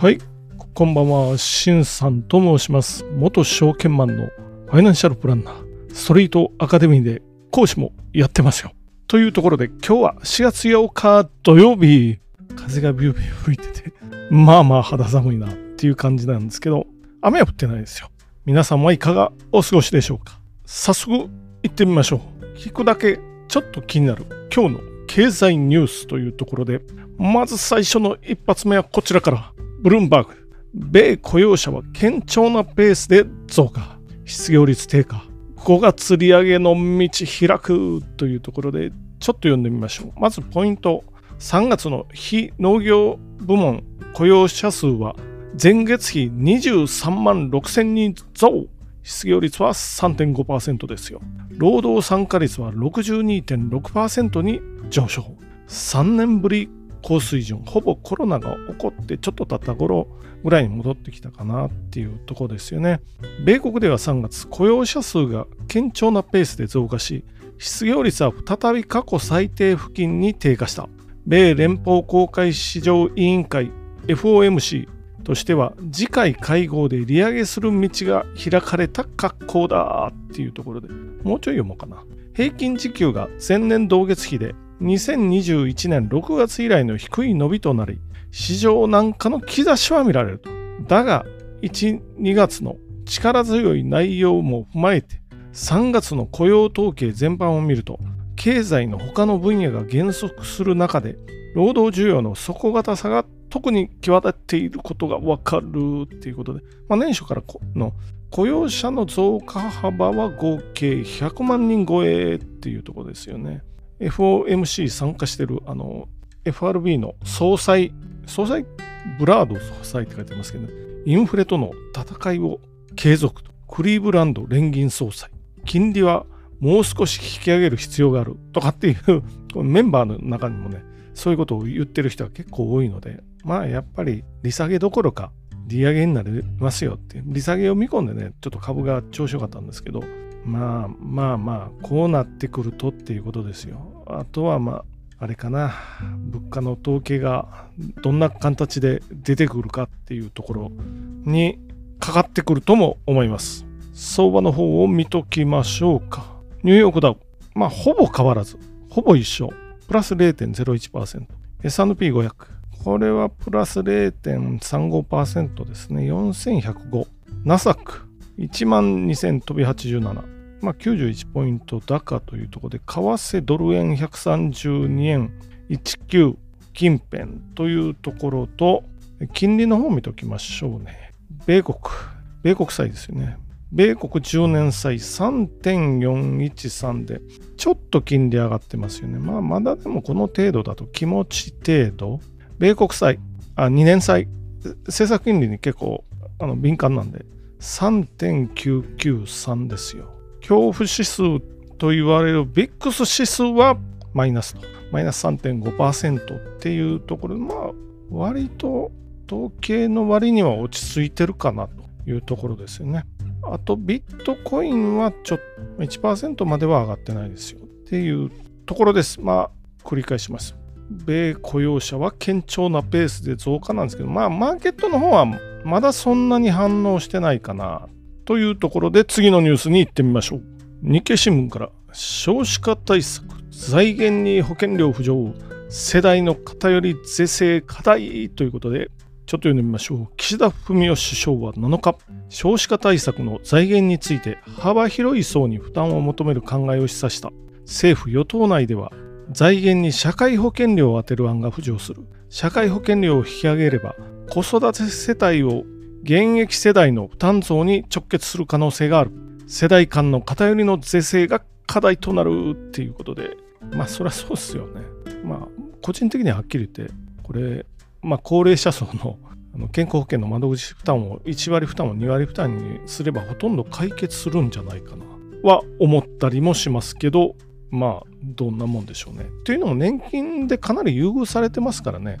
はい、こんばんは、しんさんと申します。元証券マンのファイナンシャルプランナー、ストリートアカデミーで講師もやってますよ。というところで、今日は4月8日土曜日、風がビュービュー吹いてて、まあまあ肌寒いなっていう感じなんですけど、雨は降ってないですよ。皆さんはいかがお過ごしでしょうか早速行ってみましょう。聞くだけちょっと気になる今日の経済ニュースというところで、まず最初の一発目はこちらから。ブルームバーグ。米雇用者は堅調なペースで増加。失業率低下。5月利上げの道開くというところで、ちょっと読んでみましょう。まずポイント。3月の非農業部門雇用者数は前月比23万6000人増。失業率は3.5%ですよ。労働参加率は62.6%に上昇。3年ぶり高水準、ほぼコロナが起こってちょっと経った頃ぐらいに戻ってきたかなっていうとこですよね。米国では3月、雇用者数が堅調なペースで増加し、失業率は再び過去最低付近に低下した。米連邦公開市場委員会 FOMC としては次回会合で利上げする道が開かれた格好だっていうところでもうちょい読もうかな。平均時給が前年同月比で2021年6月以来の低い伸びとなり、市場なんかの兆しは見られると。だが、1、2月の力強い内容も踏まえて、3月の雇用統計全般を見ると、経済の他の分野が減速する中で、労働需要の底堅さが特に際立っていることがわかるっていうことで、まあ、年初からの雇用者の増加幅は合計100万人超えっていうところですよね。FOMC 参加してるあの FRB の総裁、総裁ブラード総裁って書いてますけど、インフレとの戦いを継続と。クリーブランド連銀総裁。金利はもう少し引き上げる必要があるとかっていうメンバーの中にもね、そういうことを言ってる人は結構多いので、まあやっぱり利下げどころか利上げになりますよって利下げを見込んでね、ちょっと株が調子良かったんですけど、まあまあまあ、こうなってくるとっていうことですよ。あとはまあ、あれかな、物価の統計がどんな形で出てくるかっていうところにかかってくるとも思います。相場の方を見ときましょうか。ニューヨークダウ、まあほぼ変わらず、ほぼ一緒。プラス0.01%。S&P500。これはプラス0.35%ですね。4105。ナサック。1万2000飛び87。まあ、91ポイント高というところで、為替ドル円132円19近辺というところと、金利の方を見ておきましょうね。米国、米国債ですよね。米国10年債3.413で、ちょっと金利上がってますよね。まあ、まだでもこの程度だと気持ち程度。米国債、あ、2年債、政策金利に結構あの敏感なんで、3.993ですよ。恐怖指数と言われるビックス指数はマイナスと。マイナス3.5%っていうところで、まあ、割と統計の割には落ち着いてるかなというところですよね。あと、ビットコインはちょっと1%までは上がってないですよっていうところです。まあ、繰り返します。米雇用者は堅調なペースで増加なんですけど、まあ、マーケットの方はまだそんなに反応してないかなというところで次のニュースに行ってみましょう。日経新聞から少子化対策、財源に保険料浮上、世代の偏り是正課題ということで、ちょっと読んでみましょう。岸田文雄首相は7日、少子化対策の財源について幅広い層に負担を求める考えを示唆した。政府・与党内では財源に社会保険料を充てる案が浮上する。社会保険料を引き上げれば、子育て世帯を現役世代の負担増に直結する可能性がある。世代間の偏りの是正が課題となるっていうことで、まあそりゃそうですよね。まあ個人的にははっきり言って、これ、まあ高齢者層の健康保険の窓口負担を1割負担を2割負担にすればほとんど解決するんじゃないかなは思ったりもしますけど、まあ、どんなもんでしょうね。というのも年金でかなり優遇されてますからね。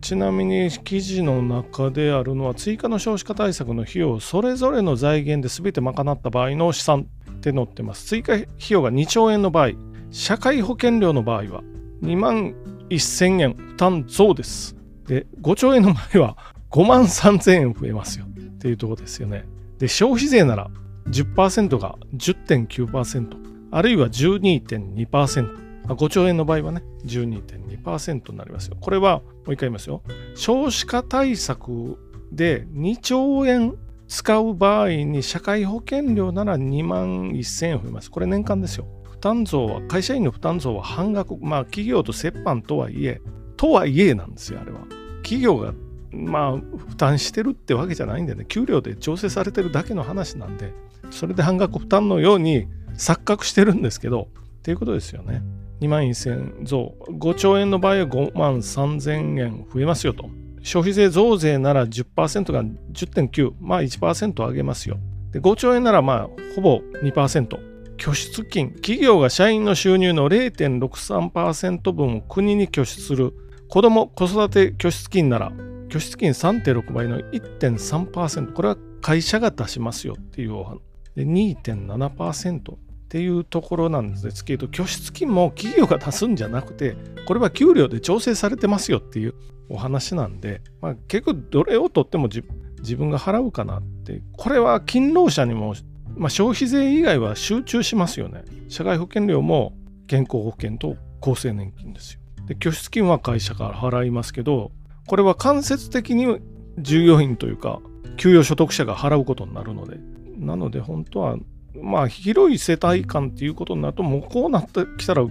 ちなみに記事の中であるのは追加の少子化対策の費用それぞれの財源で全て賄った場合の試算って載ってます。追加費用が2兆円の場合、社会保険料の場合は2万1000円負担増です。で、5兆円の場合は5万3000円増えますよっていうところですよね。で、消費税なら10%が10.9%、あるいは12.2%。5兆円の場合はね、12.2%になりますよ。これは、もう一回言いますよ。少子化対策で2兆円使う場合に社会保険料なら2万1000円増えます。これ年間ですよ。負担増は、会社員の負担増は半額、まあ企業と折半とはいえ、とはいえなんですよ、あれは。企業がまあ負担してるってわけじゃないんでね、給料で調整されてるだけの話なんで、それで半額負担のように錯覚してるんですけど、っていうことですよね。2万1000増、5兆円の場合は5万3000円増えますよと。消費税増税なら10%が10.9、まあ1%上げますよ。で5兆円ならまあほぼ2%。拠出金、企業が社員の収入の0.63%分を国に拠出する子ども・子育て拠出金なら、拠出金3.6倍の1.3%、これは会社が出しますよっていうお話。で、2.7%っていうところなんですけど、拠出金も企業が出すんじゃなくて、これは給料で調整されてますよっていうお話なんで、まあ、結局どれをとっても自分が払うかなって、これは勤労者にも、まあ、消費税以外は集中しますよね。社会保険料も健康保険と厚生年金ですよ。で拠出金は会社から払いますけど、これは間接的に従業員というか、給与所得者が払うことになるので、なので本当は、まあ広い世帯間っていうことになると、もうこうなってきたら、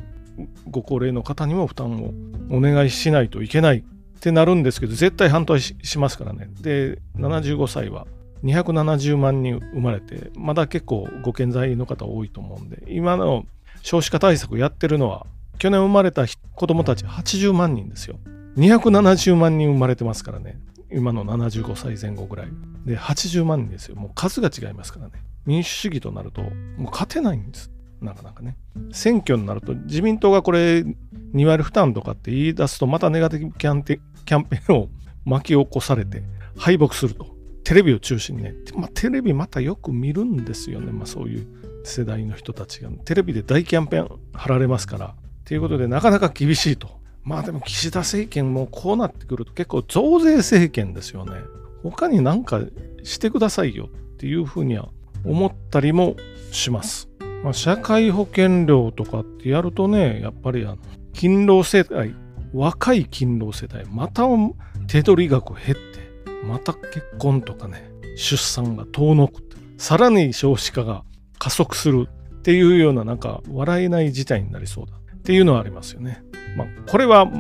ご高齢の方にも負担をお願いしないといけないってなるんですけど、絶対反対しますからね。で、75歳は270万人生まれて、まだ結構ご健在の方多いと思うんで、今の少子化対策やってるのは去年生まれた子供たち80万人ですよ。270万人生まれてますからね。今の75歳前後ぐらい。で、80万人ですよ。もう数が違いますからね。民主主義となると、もう勝てないんです。なかなかね。選挙になると、自民党がこれ、2割負担とかって言い出すと、またネガティブキャンペーンを巻き起こされて、敗北すると。テレビを中心にね。まあ、テレビまたよく見るんですよね。まあ、そういう世代の人たちが。テレビで大キャンペーン貼られますから。ということで、なかなか厳しいと。まあでも岸田政権もこうなってくると結構増税政権ですよね。他に何かしてくださいよっていうふうには思ったりもします。まあ、社会保険料とかってやるとね、やっぱりあの勤労世帯、若い勤労世帯、また手取り額減って、また結婚とかね、出産が遠のくって、さらに少子化が加速するっていうようななんか笑えない事態になりそうだ。っていうのはありますよね。まあ、これは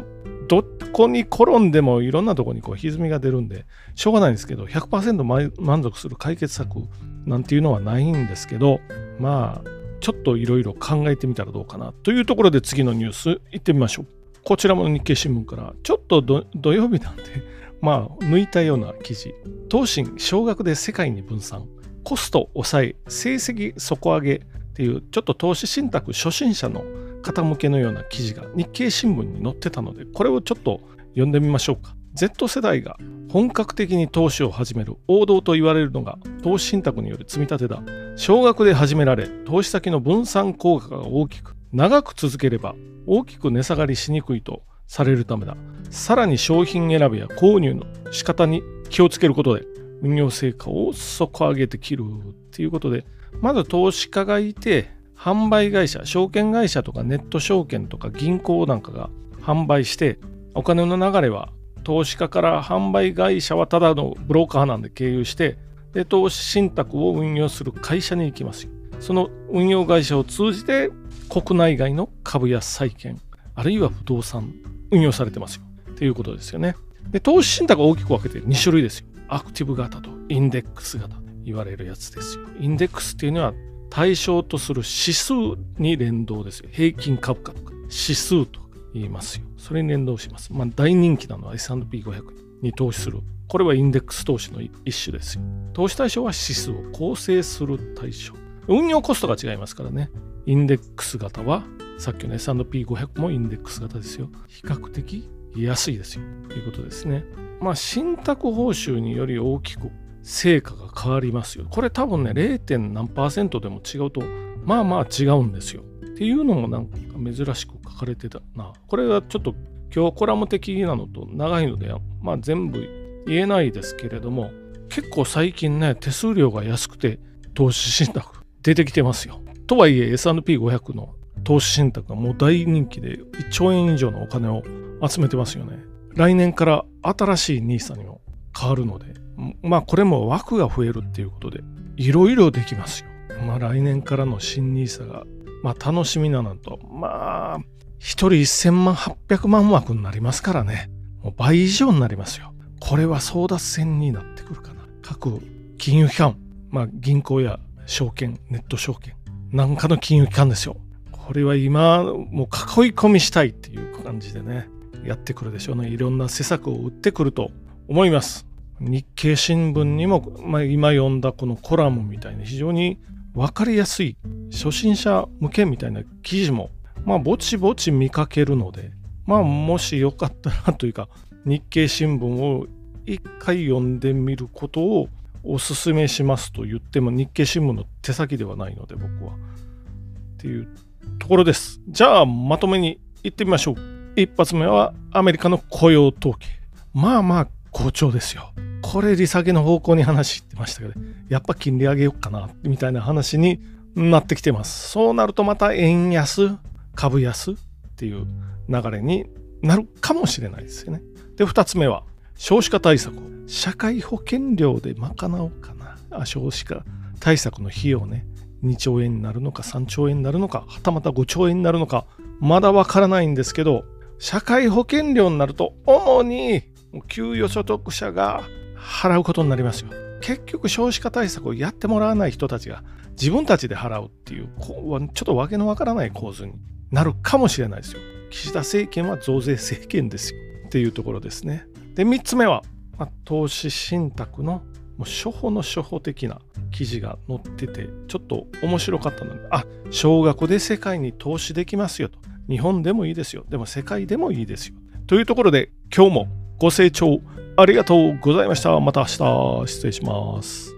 どこに転んでもいろんなとこにこう歪みが出るんで、しょうがないんですけど、100%満足する解決策なんていうのはないんですけど、まあ、ちょっといろいろ考えてみたらどうかなというところで次のニュース行ってみましょう。こちらも日経新聞から、ちょっと土曜日なんで、まあ、抜いたような記事。東進、少額で世界に分散。コスト抑え、成績底上げっていう、ちょっと投資信託初心者の方向けのような記事が日経新聞に載ってたので、これをちょっと読んでみましょうか。Z 世代が本格的に投資を始める王道と言われるのが投資信託による積み立てだ。少額で始められ、投資先の分散効果が大きく、長く続ければ大きく値下がりしにくいとされるためだ。さらに商品選びや購入の仕方に気をつけることで運用成果を底上げてきるっていうことで、まず投資家がいて、販売会社、証券会社とかネット証券とか銀行なんかが販売して、お金の流れは投資家から販売会社はただのブローカーなんで経由して、投資信託を運用する会社に行きます。その運用会社を通じて国内外の株や債券、あるいは不動産運用されてますよ。っていうことですよね。で、投資信託を大きく分けて2種類ですよ。アクティブ型とインデックス型と言われるやつですよ。インデックスっていうのは対象とする指数に連動ですよ。平均株価とか指数と言いますよ。それに連動します。まあ、大人気なのは S&P500 に投資する。これはインデックス投資の一種ですよ。投資対象は指数を構成する対象。運用コストが違いますからね。インデックス型は、さっきの S&P500 もインデックス型ですよ。比較的安いですよ。ということですね。まあ、信託報酬により大きく成果が変わりますよ。これ多分ね、0. 何パーセントでも違うと、まあまあ違うんですよ。っていうのもなんか珍しく書かれてたな。これはちょっと今日コラム的なのと長いので、まあ全部言えないですけれども結構最近ね手数料が安くて投資信託出てきてますよ。とはいえ S&P500 の投資信託がもう大人気で1兆円以上のお金を集めてますよね。来年から新しい NISA にも変わるので、まあこれも枠が増えるっていうことで、いろいろできますよ。まあ来年からの新 NISA が、まあ楽しみなのと、まあ、一人1000万800万枠になりますからね。もう倍以上になりますよ。これは争奪戦になってくるかな。各金融機関、まあ銀行や証券、ネット証券、なんかの金融機関ですよ。これは今、もう囲い込みしたいっていう感じでね、やってくるでしょうね。いろんな施策を打ってくると思います。日経新聞にも、まあ、今読んだこのコラムみたいな非常に分かりやすい初心者向けみたいな記事も、まあ、ぼちぼち見かけるので、まあ、もしよかったらというか、日経新聞を一回読んでみることをおすすめしますと言っても日経新聞の手先ではないので僕は。っていうところです。じゃあまとめに行ってみましょう。一発目はアメリカの雇用統計。まあまあ好調ですよ。これ利下げの方向に話してましたけど、やっぱ金利上げようかなみたいな話になってきてます。そうなるとまた円安、株安っていう流れになるかもしれないですよね。で、二つ目は少子化対策を社会保険料で賄おうかな。あ少子化対策の費用ね。2兆円になるのか3兆円になるのかはたまた5兆円になるのかまだわからないんですけど社会保険料になると主に給与所得者が払うことになりますよ。結局少子化対策をやってもらわない人たちが自分たちで払うっていうちょっとわけのわからない構図になるかもしれないですよ。岸田政権は増税政権ですよっていうところですね。で、3つ目は、まあ、投資信託のもう初歩の初歩的な記事が載ってて、ちょっと面白かったので、あ、少額で世界に投資できますよと。日本でもいいですよ。でも世界でもいいですよ。というところで、今日もご清聴ありがとうございました。また明日失礼します。